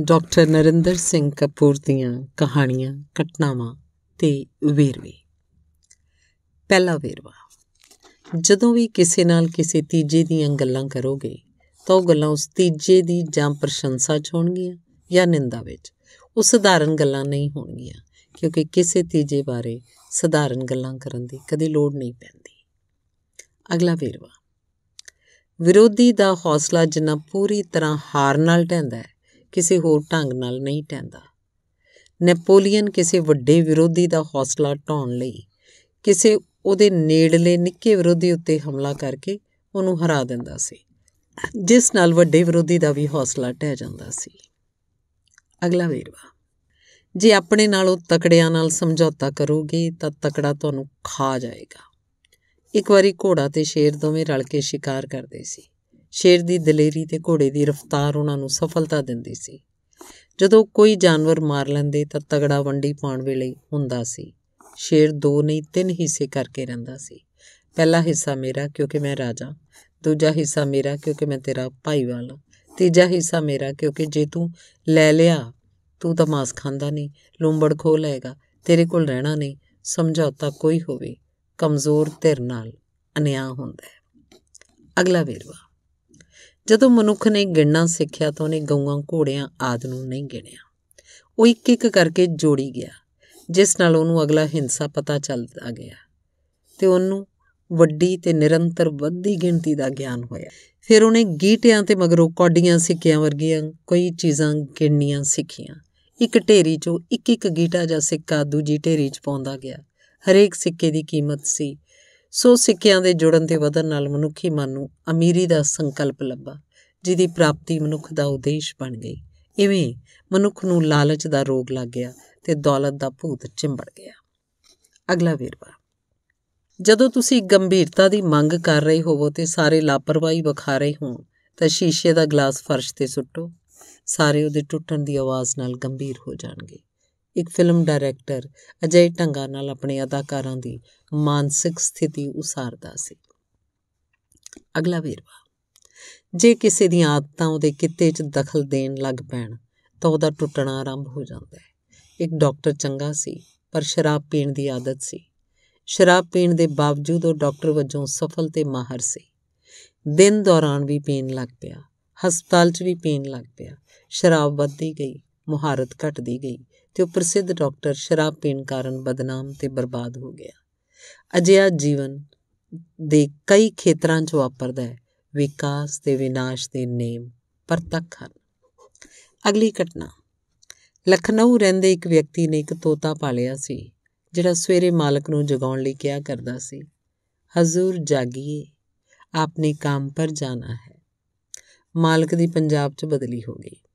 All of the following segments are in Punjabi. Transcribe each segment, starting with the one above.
ਡਾਕਟਰ ਨਰਿੰਦਰ ਸਿੰਘ ਕਪੂਰ ਦੀਆਂ ਕਹਾਣੀਆਂ, ਘਟਨਾਵਾਂ ਤੇ ਵੇਰਵੇ। ਪਹਿਲਾ ਵੇਰਵਾ, ਜਦੋਂ ਵੀ ਕਿਸੇ ਨਾਲ ਕਿਸੇ ਤੀਜੇ ਦੀਆਂ ਗੱਲਾਂ ਕਰੋਗੇ, ਤਾਂ ਉਹ ਗੱਲਾਂ ਉਸ ਤੀਜੇ ਦੀ ਜਾਂ ਪ੍ਰਸ਼ੰਸਾ ਚ ਹੋਣਗੀਆਂ ਜਾਂ ਨਿੰਦਾ ਵਿੱਚ। ਉਹ ਸਧਾਰਨ ਗੱਲਾਂ ਨਹੀਂ ਹੋਣਗੀਆਂ, ਕਿਉਂਕਿ ਕਿਸੇ ਤੀਜੇ ਬਾਰੇ ਸਧਾਰਨ ਗੱਲਾਂ ਕਰਨ ਦੀ ਕਦੇ ਲੋੜ ਨਹੀਂ ਪੈਂਦੀ। ਅਗਲਾ ਵੇਰਵਾ, ਵਿਰੋਧੀ ਦਾ ਹੌਸਲਾ ਜਿੰਨਾ ਪੂਰੀ ਤਰ੍ਹਾਂ ਹਾਰ ਨਾਲ ਢਹਿੰਦਾ ਹੈ ਕਿਸੇ ਹੋਰ ਢੰਗ ਨਾਲ ਨਹੀਂ ਟੈਂਦਾ ਨੈਪੋਲੀਅਨ ਕਿਸੇ ਵੱਡੇ ਵਿਰੋਧੀ ਦਾ ਹੌਸਲਾ ਢਾਉਣ ਲਈ ਕਿਸੇ ਉਹਦੇ ਨੇੜਲੇ ਨਿੱਕੇ ਵਿਰੋਧੀ ਉੱਤੇ ਹਮਲਾ ਕਰਕੇ ਉਹਨੂੰ ਹਰਾ ਦਿੰਦਾ ਸੀ, ਜਿਸ ਨਾਲ ਵੱਡੇ ਵਿਰੋਧੀ ਦਾ ਵੀ ਹੌਸਲਾ ਟਹਿ ਜਾਂਦਾ ਸੀ। ਅਗਲਾ ਵੇਰਵਾ, ਜੇ ਆਪਣੇ ਨਾਲੋਂ ਤਕੜਿਆਂ ਨਾਲ ਸਮਝੌਤਾ ਕਰੋਗੇ ਤਾਂ ਤਕੜਾ ਤੁਹਾਨੂੰ ਖਾ ਜਾਏਗਾ। ਇੱਕ ਵਾਰੀ ਘੋੜਾ ਤੇ ਸ਼ੇਰ ਦੋਵੇਂ ਰਲ ਕੇ ਸ਼ਿਕਾਰ ਕਰਦੇ ਸੀ। ਸ਼ੇਰ ਦੀ ਦਲੇਰੀ ਤੇ ਘੋੜੇ ਦੀ ਰਫ਼ਤਾਰ ਉਹਨਾਂ ਨੂੰ ਸਫਲਤਾ ਦਿੰਦੀ ਸੀ। ਜਦੋਂ ਕੋਈ ਜਾਨਵਰ ਮਾਰ ਲੈਂਦੇ ਤਾਂ ਤਗੜਾ ਵੰਡੀ ਪਾਉਣ ਵੇਲੇ ਹੁੰਦਾ ਸੀ। ਸ਼ੇਰ ਦੋ ਨਹੀਂ, ਤਿੰਨ ਹਿੱਸੇ ਕਰਕੇ ਰਹਿੰਦਾ ਸੀ। ਪਹਿਲਾ ਹਿੱਸਾ ਮੇਰਾ, ਕਿਉਂਕਿ ਮੈਂ ਰਾਜਾ। ਦੂਜਾ ਹਿੱਸਾ ਮੇਰਾ, ਕਿਉਂਕਿ ਮੈਂ ਤੇਰਾ ਭਾਈਵਾਲ ਹਾਂ ਤੀਜਾ ਹਿੱਸਾ ਮੇਰਾ, ਕਿਉਂਕਿ ਜੇ ਤੂੰ ਲੈ ਲਿਆ, ਤੂੰ ਤਾਂ ਮਾਸ ਖਾਂਦਾ ਨਹੀਂ, ਲੂੰਬੜ ਖੋ ਲਏਗਾ, ਤੇਰੇ ਕੋਲ ਰਹਿਣਾ ਨਹੀਂ, ਸਮਝੌਤਾ ਕੋਈ ਹੋਵੇ, ਕਮਜ਼ੋਰ ਧਿਰ ਨਾਲ ਅਨਿਆਂ ਹੁੰਦਾ ਹੈ। ਅਗਲਾ ਵੇਰਵਾ। ਜਦੋਂ ਮਨੁੱਖ ਨੇ ਗਿਣਨਾ ਸਿੱਖਿਆ ਤਾਂ ਉਹਨੇ ਗਊਆਂ, ਘੋੜਿਆਂ ਆਦ ਨੂੰ ਨਹੀਂ ਗਿਣਿਆ। ਉਹ ਇੱਕ ਇੱਕ ਕਰਕੇ ਜੋੜੀ ਗਿਆ, ਜਿਸ ਨਾਲ ਉਹਨੂੰ ਅਗਲਾ ਹਿੰਸਾ ਪਤਾ ਚੱਲਦਾ ਗਿਆ ਤੇ ਉਹਨੂੰ ਵੱਡੀ ਤੇ ਨਿਰੰਤਰ ਵੱਧਦੀ ਗਿਣਤੀ ਦਾ ਗਿਆਨ ਹੋਇਆ। ਫਿਰ ਉਹਨੇ ਗੀਟਿਆਂ ਤੇ ਮਗਰੋਂ ਕੌਡੀਆਂ ਸਿੱਕਿਆਂ ਵਰਗੀਆਂ ਕਈ ਚੀਜ਼ਾਂ ਗਿਣਨੀਆਂ ਸਿੱਖੀਆਂ। ਇੱਕ ਢੇਰੀ 'ਚੋਂ ਇੱਕ ਇੱਕ ਗੀਟਾ ਜਾਂ ਸਿੱਕਾ ਦੂਜੀ ਢੇਰੀ 'ਚ ਪਾਉਂਦਾ ਗਿਆ। ਹਰੇਕ ਸਿੱਕੇ ਦੀ ਕੀਮਤ ਸੀ ਸੋ ਸਿੱਕਿਆਂ ਦੇ ਜੁੜਨ ਤੇ ਵਧਣ ਨਾਲ ਮਨੁੱਖੀ ਮਨ ਨੂੰ ਅਮੀਰੀ ਦਾ ਸੰਕਲਪ ਲੱਭਾ, ਜਿਹਦੀ ਪ੍ਰਾਪਤੀ ਮਨੁੱਖ ਦਾ ਉਦੇਸ਼ ਬਣ ਗਈ। ਇਵੇਂ ਮਨੁੱਖ ਨੂੰ ਲਾਲਚ ਦਾ ਰੋਗ ਲੱਗ ਗਿਆ ਤੇ ਦੌਲਤ ਦਾ ਭੂਤ ਚਿੰਬੜ ਗਿਆ। ਅਗਲਾ ਵੇਰਵਾ। ਜਦੋਂ ਤੁਸੀਂ ਗੰਭੀਰਤਾ ਦੀ ਮੰਗ ਕਰ ਰਹੇ ਹੋਵੋ ਤੇ ਸਾਰੇ ਲਾਪਰਵਾਹੀ ਵਿਖਾ ਰਹੇ ਹੋਣ, ਤਾਂ ਸ਼ੀਸ਼ੇ ਦਾ ਗਲਾਸ ਫਰਸ਼ ਤੇ ਸੁੱਟੋ। ਸਾਰੇ ਉਹਦੇ ਟੁੱਟਣ ਦੀ ਆਵਾਜ਼ ਨਾਲ ਗੰਭੀਰ ਹੋ ਜਾਣਗੇ। ਇੱਕ ਫਿਲਮ ਡਾਇਰੈਕਟਰ ਅਜੇ ਢੰਗਾ ਨਾਲ ਆਪਣੇ ਅਦਾਕਾਰਾਂ ਦੀ ਮਾਨਸਿਕ ਸਥਿਤੀ ਉਸਾਰਦਾ ਸੀ। ਅਗਲਾ ਵੇਰਵਾ, ਜੇ ਕਿਸੇ ਦੀਆਂ ਆਦਤਾਂ ਉਹਦੇ ਕਿੱਤੇ 'ਚ ਦਖਲ ਦੇਣ ਲੱਗ ਪੈਣ, ਤਾਂ ਉਹਦਾ ਟੁੱਟਣਾ ਆਰੰਭ ਹੋ ਜਾਂਦਾ ਹੈ। ਇੱਕ ਡਾਕਟਰ ਚੰਗਾ ਸੀ, ਪਰ ਸ਼ਰਾਬ ਪੀਣ ਦੀ ਆਦਤ ਸੀ। ਸ਼ਰਾਬ ਪੀਣ ਦੇ ਬਾਵਜੂਦ ਉਹ ਡਾਕਟਰ ਵਜੋਂ ਸਫਲ ਤੇ ਮਾਹਰ ਸੀ। ਦਿਨ ਦੌਰਾਨ ਵੀ ਪੀਣ ਲੱਗ ਪਿਆ, ਹਸਪਤਾਲ 'ਚ ਵੀ ਪੀਣ ਲੱਗ ਪਿਆ। ਸ਼ਰਾਬ ਵੱਧਦੀ ਗਈ, ਮੁਹਾਰਤ ਘਟਦੀ ਗਈ ਤੇ ਉਹ ਪ੍ਰਸਿੱਧ ਡਾਕਟਰ ਸ਼ਰਾਬ ਪੀਣ ਕਾਰਨ ਬਦਨਾਮ ਤੇ ਬਰਬਾਦ ਹੋ ਗਿਆ। ਅਜਿਹਾ ਜੀਵਨ ਦੇ ਕਈ ਖੇਤਰਾਂ 'ਚ ਵਾਪਰਦਾ ਹੈ। ਵਿਕਾਸ ਤੇ ਵਿਨਾਸ਼ ਦੇ ਨੇਮ ਪ੍ਰਤੱਖ ਹਨ। ਅਗਲੀ ਘਟਨਾ। ਲਖਨਊ ਰਹਿੰਦੇ ਇੱਕ ਵਿਅਕਤੀ ਨੇ ਇੱਕ ਤੋਤਾ ਪਾਲਿਆ ਸੀ, ਜਿਹੜਾ ਸਵੇਰੇ ਮਾਲਕ ਨੂੰ ਜਗਾਉਣ ਲਈ ਕਿਹਾ ਕਰਦਾ ਸੀ, ਹਜ਼ੂਰ ਜਾਗੀਏ, ਆਪਨੇ ਕੰਮ ਪਰ ਜਾਣਾ ਹੈ। ਮਾਲਕ ਦੀ ਪੰਜਾਬ 'ਚ ਬਦਲੀ ਹੋ ਗਈ।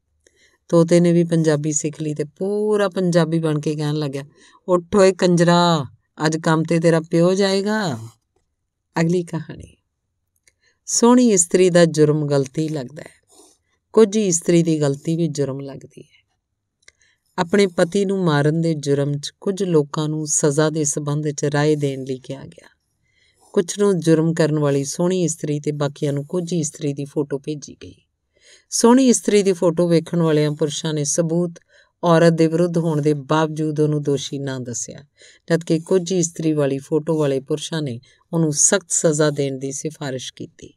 ਤੋਤੇ ਨੇ ਵੀ ਪੰਜਾਬੀ ਸਿੱਖ ਲਈ ਤੇ ਪੂਰਾ ਪੰਜਾਬੀ ਬਣ ਕੇ ਕਹਿਣ ਲੱਗਿਆ ਉੱਠ ਓਏ ਕੰਜਰਾ ਅੱਜ ਕੰਮ ਤੇ ਤੇਰਾ ਪਿਓ ਜਾਏਗਾ ਅਗਲੀ ਕਹਾਣੀ ਸੋਹਣੀ ਇਸਤਰੀ ਦਾ ਜੁਰਮ ਗਲਤੀ ਲੱਗਦਾ ਹੈ ਕੁਝ ਇਸਤਰੀ ਦੀ ਗਲਤੀ ਵੀ ਜੁਰਮ ਲੱਗਦੀ ਹੈ ਆਪਣੇ ਪਤੀ ਨੂੰ ਮਾਰਨ ਦੇ ਜੁਰਮ 'ਚ ਕੁਝ ਲੋਕਾਂ ਨੂੰ ਸਜ਼ਾ ਦੇ ਸਬੰਧ 'ਚ رائے ਦੇਣ ਲਈ ਕਿਹਾ ਗਿਆ ਕੁਝ ਨੂੰ ਜੁਰਮ ਕਰਨ ਵਾਲੀ ਸੋਹਣੀ ਇਸਤਰੀ ਤੇ ਬਾਕੀਆਂ ਨੂੰ ਕੁਝ ਇਸਤਰੀ ਦੀ ਫੋਟੋ ਭੇਜੀ ਗਈ ਸੋਹਣੀ ਇਸਤਰੀ ਦੀ ਫੋਟੋ ਵੇਖਣ ਵਾਲਿਆਂ ਪੁਰਸ਼ਾਂ ਨੇ ਸਬੂਤ ਔਰਤ ਦੇ ਵਿਰੁੱਧ ਹੋਣ ਦੇ ਬਾਵਜੂਦ ਉਹਨੂੰ ਦੋਸ਼ੀ ਨਾ ਦੱਸਿਆ ਜਦਕਿ ਕੁਝ ਇਸਤਰੀ ਵਾਲੀ ਫੋਟੋ ਵਾਲੇ ਪੁਰਸ਼ਾਂ ਨੇ ਉਹਨੂੰ ਸਖਤ ਸਜ਼ਾ ਦੇਣ ਦੀ ਸਿਫਾਰਿਸ਼ ਕੀਤੀ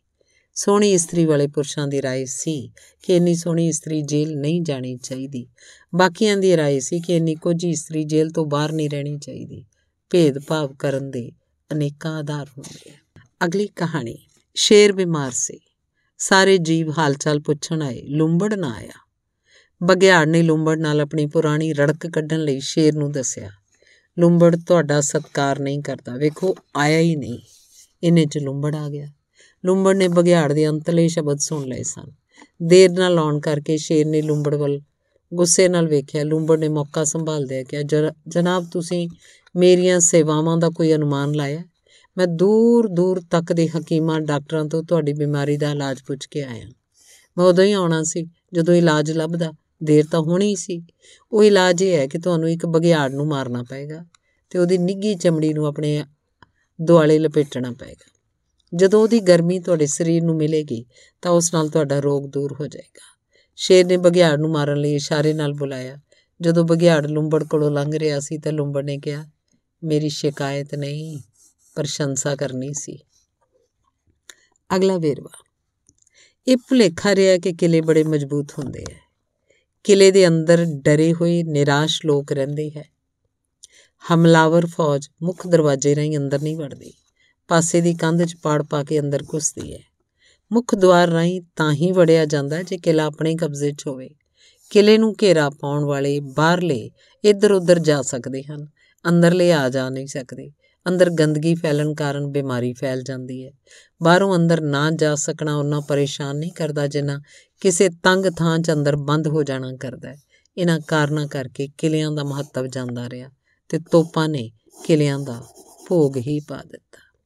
ਸੋਹਣੀ ਇਸਤਰੀ ਵਾਲੇ ਪੁਰਸ਼ਾਂ ਦੀ رائے ਸੀ ਕਿ ਇੰਨੀ ਸੋਹਣੀ ਇਸਤਰੀ ਜੇਲ੍ਹ ਨਹੀਂ ਜਾਣੀ ਚਾਹੀਦੀ ਬਾਕੀਆਂ ਦੀ رائے ਸੀ ਕਿ ਇੰਨੀ ਕੁਝ ਇਸਤਰੀ ਜੇਲ੍ਹ ਤੋਂ ਬਾਹਰ ਨਹੀਂ ਰਹਿਣੀ ਚਾਹੀਦੀ ਭੇਦਭਾਵ ਕਰਨ ਦੇ ਅਨੇਕਾਂ ਆਧਾਰ ਹੁੰਦੇ ਆ ਅਗਲੀ ਕਹਾਣੀ ਸ਼ੇਰ ਬਿਮਾਰ ਸੀ ਸਾਰੇ ਜੀਵ ਹਾਲਚਾਲ ਪੁੱਛਣ ਆਏ, ਲੁੰਬੜ ਨਾ ਆਇਆ। ਬਗਿਆੜ ਨੇ ਲੁੰਬੜ ਨਾਲ ਆਪਣੀ ਪੁਰਾਣੀ ਰੜਕ ਕੱਢਣ ਲਈ ਸ਼ੇਰ ਨੂੰ ਦੱਸਿਆ, ਲੁੰਬੜ ਤੁਹਾਡਾ ਸਤਕਾਰ ਨਹੀਂ ਕਰਦਾ। ਵੇਖੋ, ਆਇਆ ਹੀ ਨਹੀਂ। ਇਹਨੇ ਚ ਲੁੰਬੜ ਆ ਗਿਆ। ਲੁੰਬੜ ਨੇ ਬਗਿਆੜ ਦੇ ਅੰਤਲੇ ਸ਼ਬਦ ਸੁਣ ਲਏ ਸਨ। ਦੇਰ ਨਾਲ ਆਉਣ ਕਰਕੇ ਸ਼ੇਰ ਨੇ ਲੁੰਬੜ ਵੱਲ ਗੁੱਸੇ ਨਾਲ ਵੇਖਿਆ। ਲੁੰਬੜ ਨੇ ਮੌਕਾ ਸੰਭਾਲਦਿਆ ਕਿਹਾ ਜਨਾਬ ਤੁਸੀਂ ਮੇਰੀਆਂ ਸੇਵਾਵਾਂ ਦਾ ਕੋਈ ਅਨੁਮਾਨ ਲਾਇਆ? ਮੈਂ ਦੂਰ ਦੂਰ ਤੱਕ ਦੇ ਹਕੀਮਾਂ ਡਾਕਟਰਾਂ ਤੋਂ ਤੁਹਾਡੀ ਬਿਮਾਰੀ ਦਾ ਇਲਾਜ ਪੁੱਛ ਕੇ ਆਇਆ। ਮੈਂ ਉਦੋਂ ਹੀ ਆਉਣਾ ਸੀ, ਜਦੋਂ ਇਲਾਜ ਲੱਭਦਾ, ਦੇਰ ਤਾਂ ਹੋਣੀ ਸੀ। ਉਹ ਇਲਾਜ ਇਹ ਹੈ ਕਿ ਤੁਹਾਨੂੰ ਇੱਕ ਬਗਿਆੜ ਨੂੰ ਮਾਰਨਾ ਪਏਗਾ ਤੇ ਉਹਦੀ ਨਿੱਗੀ ਚਮੜੀ ਨੂੰ ਆਪਣੇ ਦੁਆਲੇ ਲਪੇਟਣਾ ਪਏਗਾ। ਜਦੋਂ ਉਹਦੀ ਗਰਮੀ ਤੁਹਾਡੇ ਸਰੀਰ ਨੂੰ ਮਿਲੇਗੀ, ਤਾਂ ਉਸ ਨਾਲ ਤੁਹਾਡਾ ਰੋਗ ਦੂਰ ਹੋ ਜਾਏਗਾ। ਸ਼ੇਰ ਨੇ ਬਘਿਆੜ ਨੂੰ ਮਾਰਨ ਲਈ ਇਸ਼ਾਰੇ ਨਾਲ ਬੁਲਾਇਆ। ਜਦੋਂ ਬਘਿਆੜ ਲੰਬੜ ਕੋਲੋਂ ਲੰਘ ਰਿਹਾ ਸੀ ਤਾਂ ਲੰਬੜ ਨੇ ਕਿਹਾ, ਮੇਰੀ ਸ਼ਿਕਾਇਤ ਨਹੀਂ। ਪ੍ਰਸ਼ੰਸਾ ਕਰਨੀ ਸੀ। ਅਗਲਾ ਵੇਰਵਾ। ਇਹ ਭੁਲੇਖਾ ਰਿਹਾ ਕਿ ਕਿਲੇ ਬੜੇ ਮਜ਼ਬੂਤ ਹੁੰਦੇ ਐ ਕਿਲੇ ਦੇ ਅੰਦਰ ਡਰੇ ਹੋਏ ਨਿਰਾਸ਼ ਲੋਕ ਰਹਿੰਦੇ ਹੈ। ਹਮਲਾਵਰ ਫੌਜ ਮੁੱਖ ਦਰਵਾਜ਼ੇ ਰਾਹੀਂ ਅੰਦਰ ਨਹੀਂ ਵੜਦੀ। ਪਾਸੇ ਦੀ ਕੰਧ 'ਚ ਪਾੜ ਪਾ ਕੇ ਅੰਦਰ ਘੁਸਦੀ ਹੈ। ਮੁੱਖ ਦੁਆਰ ਰਾਹੀਂ ਤਾਂ ਹੀ ਵੜਿਆ ਜਾਂਦਾ ਜੇ ਕਿਲਾ ਆਪਣੇ ਕਬਜ਼ੇ 'ਚ ਹੋਵੇ। ਕਿਲੇ ਨੂੰ ਘੇਰਾ ਪਾਉਣ ਵਾਲੇ ਬਾਹਰਲੇ ਇੱਧਰ ਉੱਧਰ ਜਾ ਸਕਦੇ ਹਨ। ਅੰਦਰਲੇ ਆ ਜਾ ਨਹੀਂ ਸਕਦੇ। ਅੰਦਰ ਗੰਦਗੀ ਫੈਲਣ ਕਾਰਨ ਬਿਮਾਰੀ ਫੈਲ ਜਾਂਦੀ ਹੈ। ਬਾਹਰੋਂ ਅੰਦਰ ਨਾ ਜਾ ਸਕਣਾ ਉਹਨਾਂ ਪਰੇਸ਼ਾਨ ਨਹੀਂ ਕਰਦਾ ਜਿੰਨਾ ਕਿਸੇ ਤੰਗ ਥਾਂ 'ਚ ਅੰਦਰ ਬੰਦ ਹੋ ਜਾਣਾ ਕਰਦਾ ਹੈ। ਇਹਨਾਂ ਕਾਰਨਾਂ ਕਰਕੇ ਕਿਲਿਆਂ ਦਾ ਮਹੱਤਵ ਜਾਂਦਾ ਰਿਹਾ ਤੇ ਤੋਪਾਂ ਨੇ ਕਿਲਿਆਂ ਦਾ ਭੋਗ ਹੀ ਪਾ ਦਿੱਤਾ।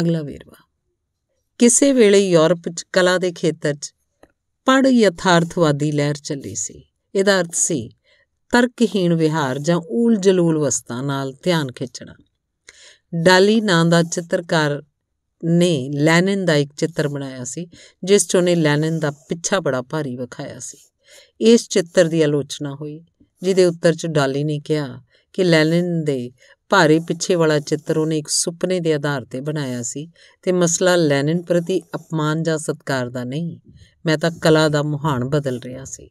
ਅਗਲਾ ਵੇਰਵਾ। ਕਿਸੇ ਵੇਲੇ ਯੂਰਪ 'ਚ ਕਲਾ ਦੇ ਖੇਤਰ 'ਚ ਪੜ ਯਥਾਰਥਵਾਦੀ ਲਹਿਰ ਚੱਲੀ ਸੀ। ਇਹਦਾ ਅਰਥ ਸੀ ਤਰਕਹੀਣ ਵਿਹਾਰ ਜਾਂ ਊਲ ਜਲੂਲ ਵਸਤਾਂ ਨਾਲ ਧਿਆਨ ਖਿੱਚਣਾ। ਡਾਲੀ ਨਾਂ ਦਾ ਚਿੱਤਰਕਾਰ ਨੇ ਲੈਨਿਨ ਦਾ ਇੱਕ ਚਿੱਤਰ ਬਣਾਇਆ ਸੀ, ਜਿਸ 'ਚ ਉਹਨੇ ਲੈਨਿਨ ਦਾ ਪਿੱਛਾ ਬੜਾ ਭਾਰੀ ਵਿਖਾਇਆ ਸੀ। ਇਸ ਚਿੱਤਰ ਦੀ ਆਲੋਚਨਾ ਹੋਈ, ਜਿਹਦੇ ਉੱਤਰ 'ਚ ਡਾਲੀ ਨੇ ਕਿਹਾ ਕਿ ਲੈਨਿਨ ਦੇ ਭਾਰੇ ਪਿੱਛੇ ਵਾਲਾ ਚਿੱਤਰ ਉਹਨੇ ਇੱਕ ਸੁਪਨੇ ਦੇ ਆਧਾਰ ਤੇ ਬਣਾਇਆ ਸੀ ਤੇ ਮਸਲਾ ਲੈਨਿਨ ਪ੍ਰਤੀ ਅਪਮਾਨ ਜਾਂ ਸਤਕਾਰ ਦਾ ਨਹੀਂ, ਮੈਂ ਤਾਂ ਕਲਾ ਦਾ ਮੁਹਾਨ ਬਦਲ ਰਿਹਾ ਸੀ।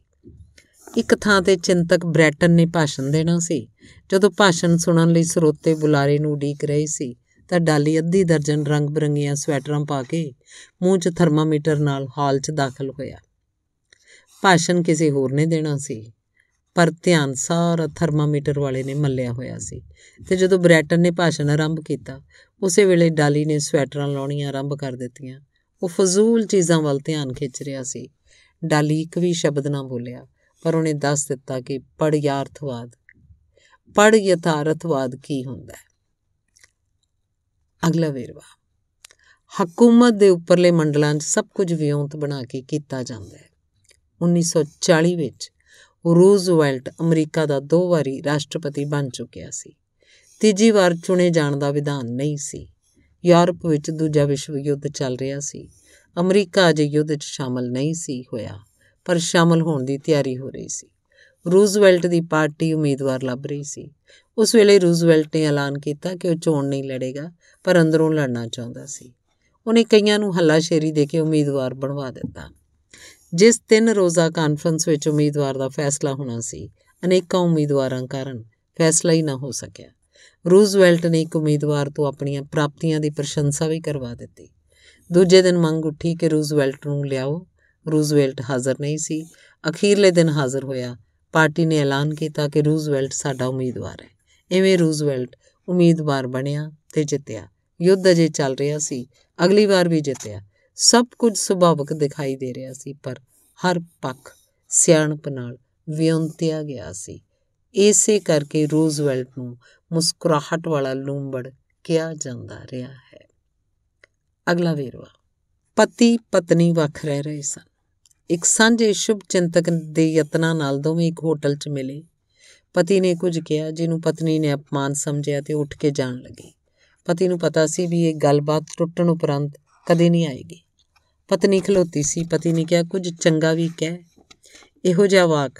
ਇੱਕ ਥਾਂ ਤੇ ਚਿੰਤਕ ਬ੍ਰੈਟਨ ਨੇ ਭਾਸ਼ਣ ਦੇਣਾ ਸੀ। ਜਦੋਂ ਭਾਸ਼ਣ ਸੁਣਨ ਲਈ ਸਰੋਤੇ ਬੁਲਾਰੇ ਨੂੰ ਉਡੀਕ ਰਹੇ ਸੀ, ਤਾਂ ਡਾਲੀ ਅੱਧੀ ਦਰਜਨ ਰੰਗ ਬਰੰਗੀਆਂ ਸਵੈਟਰਾਂ ਪਾ ਕੇ ਮੂੰਹ 'ਚ ਥਰਮਾਮੀਟਰ ਨਾਲ ਹਾਲ 'ਚ ਦਾਖਲ ਹੋਇਆ। ਭਾਸ਼ਣ ਕਿਸੇ ਹੋਰ ਨੇ ਦੇਣਾ ਸੀ, ਪਰ ਧਿਆਨ ਸਾਰਾ ਥਰਮਾਮੀਟਰ ਵਾਲੇ ਨੇ ਮੱਲਿਆ ਹੋਇਆ ਸੀ ਤੇ ਜਦੋਂ ਬ੍ਰੈਟਨ ਨੇ ਭਾਸ਼ਣ ਆਰੰਭ ਕੀਤਾ, ਉਸੇ ਵੇਲੇ ਡਾਲੀ ਨੇ ਸਵੈਟਰਾਂ ਲਾਉਣੀਆਂ ਆਰੰਭ ਕਰ ਦਿੱਤੀਆਂ। ਉਹ ਫਜ਼ੂਲ ਚੀਜ਼ਾਂ ਵੱਲ ਧਿਆਨ ਖਿੱਚ ਰਿਹਾ ਸੀ। ਡਾਲੀ ਇੱਕ ਵੀ ਸ਼ਬਦ ਨਾ ਬੋਲਿਆ। ਪਰ ਉਹਨੇ ਦੱਸ ਦਿੱਤਾ ਕਿ ਪੜ ਯਾਰਥਵਾਦ ਪੜ ਯਥਾਰਥਵਾਦ ਕੀ ਹੁੰਦਾ ਹੈ? ਅਗਲਾ ਵੇਰਵਾ, ਹਕੂਮਤ ਦੇ ਉੱਪਰਲੇ ਮੰਡਲਾਂ 'ਚ ਸਭ ਕੁਝ ਵਿਉਂਤ ਬਣਾ ਕੇ ਕੀਤਾ ਜਾਂਦਾ ਹੈ। 1940 ਵਿੱਚ ਰੂਜ਼ਵੈਲਟ ਅਮਰੀਕਾ ਦਾ ਦੋ ਵਾਰੀ ਰਾਸ਼ਟਰਪਤੀ ਬਣ ਚੁੱਕਿਆ ਸੀ। ਤੀਜੀ ਵਾਰ ਚੁਣੇ ਜਾਣ ਦਾ ਵਿਧਾਨ ਨਹੀਂ ਸੀ। ਯੂਰਪ ਵਿੱਚ ਦੂਜਾ ਵਿਸ਼ਵ ਯੁੱਧ ਚੱਲ ਰਿਹਾ ਸੀ। ਅਮਰੀਕਾ ਅਜੇ ਯੁੱਧ 'ਚ ਸ਼ਾਮਲ ਨਹੀਂ ਸੀ ਹੋਇਆ। ਪਰ ਸ਼ਾਮਲ ਹੋਣ ਦੀ ਤਿਆਰੀ ਹੋ ਰਹੀ ਸੀ। ਰੂਜ਼ਵੈਲਟ ਦੀ ਪਾਰਟੀ ਉਮੀਦਵਾਰ ਲੱਭ ਰਹੀ ਸੀ। ਉਸ ਵੇਲੇ ਰੂਜ਼ਵੈਲਟ ਨੇ ਐਲਾਨ ਕੀਤਾ ਕਿ ਉਹ ਚੋਣ ਨਹੀਂ ਲੜੇਗਾ, ਪਰ ਅੰਦਰੋਂ ਲੜਨਾ ਚਾਹੁੰਦਾ ਸੀ। ਉਹਨੇ ਕਈਆਂ ਨੂੰ ਹੱਲਾਸ਼ੇਰੀ ਦੇ ਕੇ ਉਮੀਦਵਾਰ ਬਣਵਾ ਦਿੱਤਾ। ਜਿਸ ਤਿੰਨ ਰੋਜ਼ਾ ਕਾਨਫਰੰਸ ਵਿੱਚ ਉਮੀਦਵਾਰ ਦਾ ਫੈਸਲਾ ਹੋਣਾ ਸੀ, ਅਨੇਕਾਂ ਉਮੀਦਵਾਰਾਂ ਕਾਰਨ ਫੈਸਲਾ ਹੀ ਨਾ ਹੋ ਸਕਿਆ। ਰੂਜ਼ਵੈਲਟ ਨੇ ਇੱਕ ਉਮੀਦਵਾਰ ਤੋਂ ਆਪਣੀਆਂ ਪ੍ਰਾਪਤੀਆਂ ਦੀ ਪ੍ਰਸ਼ੰਸਾ ਵੀ ਕਰਵਾ ਦਿੱਤੀ। ਦੂਜੇ ਦਿਨ ਮੰਗ ਉੱਠੀ ਕਿ ਰੂਜ਼ਵੈਲਟ ਨੂੰ ਲਿਆਓ। ਰੂਜ਼ਵੈਲਟ ਹਾਜ਼ਰ ਨਹੀਂ ਸੀ। ਅਖੀਰਲੇ ਦਿਨ ਹਾਜ਼ਰ ਹੋਇਆ। ਪਾਰਟੀ ਨੇ ਐਲਾਨ ਕੀਤਾ ਕਿ ਰੂਜ਼ਵੈਲਟ ਸਾਡਾ ਉਮੀਦਵਾਰ ਹੈ। ਐਵੇਂ ਰੂਜ਼ਵੈਲਟ ਉਮੀਦਵਾਰ ਬਣਿਆ ਤੇ ਜਿੱਤਿਆ। ਯੁੱਧ ਅਜੇ ਚੱਲ ਰਿਹਾ ਸੀ। ਅਗਲੀ ਵਾਰ ਵੀ ਜਿੱਤਿਆ। ਸਭ ਕੁਝ ਸੁਭਾਵਕ ਦਿਖਾਈ ਦੇ ਰਿਹਾ ਸੀ, ਪਰ ਹਰ ਪੱਖ ਸਿਆਣਪ ਨਾਲ ਵਿਉਂਤਿਆ ਗਿਆ ਸੀ। ਇਸੇ ਕਰਕੇ ਰੂਜ਼ਵੈਲਟ ਨੂੰ ਮੁਸਕਰਾਹਟ ਵਾਲਾ ਲੂੰਬੜ ਕਿਹਾ ਜਾਂਦਾ ਰਿਹਾ ਹੈ। ਅਗਲਾ ਵੇਰਵਾ। ਪਤੀ ਪਤਨੀ ਵੱਖ ਰਹਿ ਰਹੇ ਸਨ। ਇੱਕ ਸਾਂਝੇ ਸ਼ੁਭ ਚਿੰਤਕ ਦੇ ਯਤਨਾਂ ਨਾਲ ਦੋਵੇਂ ਇੱਕ ਹੋਟਲ 'ਚ ਮਿਲੇ। ਪਤੀ ਨੇ ਕੁਝ ਕਿਹਾ, ਜਿਹਨੂੰ ਪਤਨੀ ਨੇ ਅਪਮਾਨ ਸਮਝਿਆ ਤੇ ਉੱਠ ਕੇ ਜਾਣ ਲੱਗੀ। ਪਤੀ ਨੂੰ ਪਤਾ ਸੀ ਵੀ ਇਹ ਗੱਲਬਾਤ ਟੁੱਟਣ ਉਪਰੰਤ ਕਦੇ ਨਹੀਂ ਆਏਗੀ। ਪਤਨੀ ਖਲੋਤੀ ਸੀ। ਪਤੀ ਨੇ ਕਿਹਾ, ਕੁਝ ਚੰਗਾ ਵੀ ਕਹਿ। ਇਹੋ ਜਿਹਾ ਵਾਕ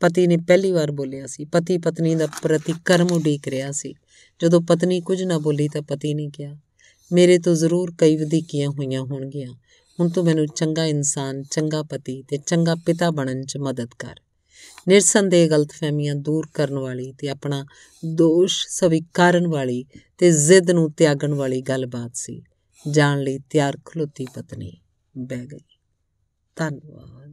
ਪਤੀ ਨੇ ਪਹਿਲੀ ਵਾਰ ਬੋਲਿਆ ਸੀ। ਪਤੀ ਪਤਨੀ ਦਾ ਪ੍ਰਤੀਕਰਮ ਉਡੀਕ ਰਿਹਾ ਸੀ। ਜਦੋਂ ਪਤਨੀ ਕੁਝ ਨਾ ਬੋਲੀ ਤਾਂ ਪਤੀ ਨੇ ਕਿਹਾ, ਮੇਰੇ ਤੋਂ ਜ਼ਰੂਰ ਕਈ ਵਧੀਕੀਆਂ ਹੋਈਆਂ ਹੋਣਗੀਆਂ। ਹੁਣ ਤੂੰ ਮੈਨੂੰ ਚੰਗਾ ਇਨਸਾਨ, ਚੰਗਾ ਪਤੀ ਤੇ ਚੰਗਾ ਪਿਤਾ ਬਣਨ 'ਚ ਮਦਦ ਕਰ। ਨਿਰਸੰਦੇਹ ਗਲਤਫਹਿਮੀਆਂ ਦੂਰ ਕਰਨ ਵਾਲੀ ਤੇ ਆਪਣਾ ਦੋਸ਼ ਸਵੀਕਾਰਨ ਵਾਲੀ ਤੇ ਜ਼ਿੱਦ ਨੂੰ ਤਿਆਗਣ ਵਾਲੀ ਗੱਲਬਾਤ ਸੀ। ਜਾਣ ਲਈ ਤਿਆਰ ਖਲੋਤੀ ਪਤਨੀ ਬਹਿ ਗਈ। ਧੰਨਵਾਦ।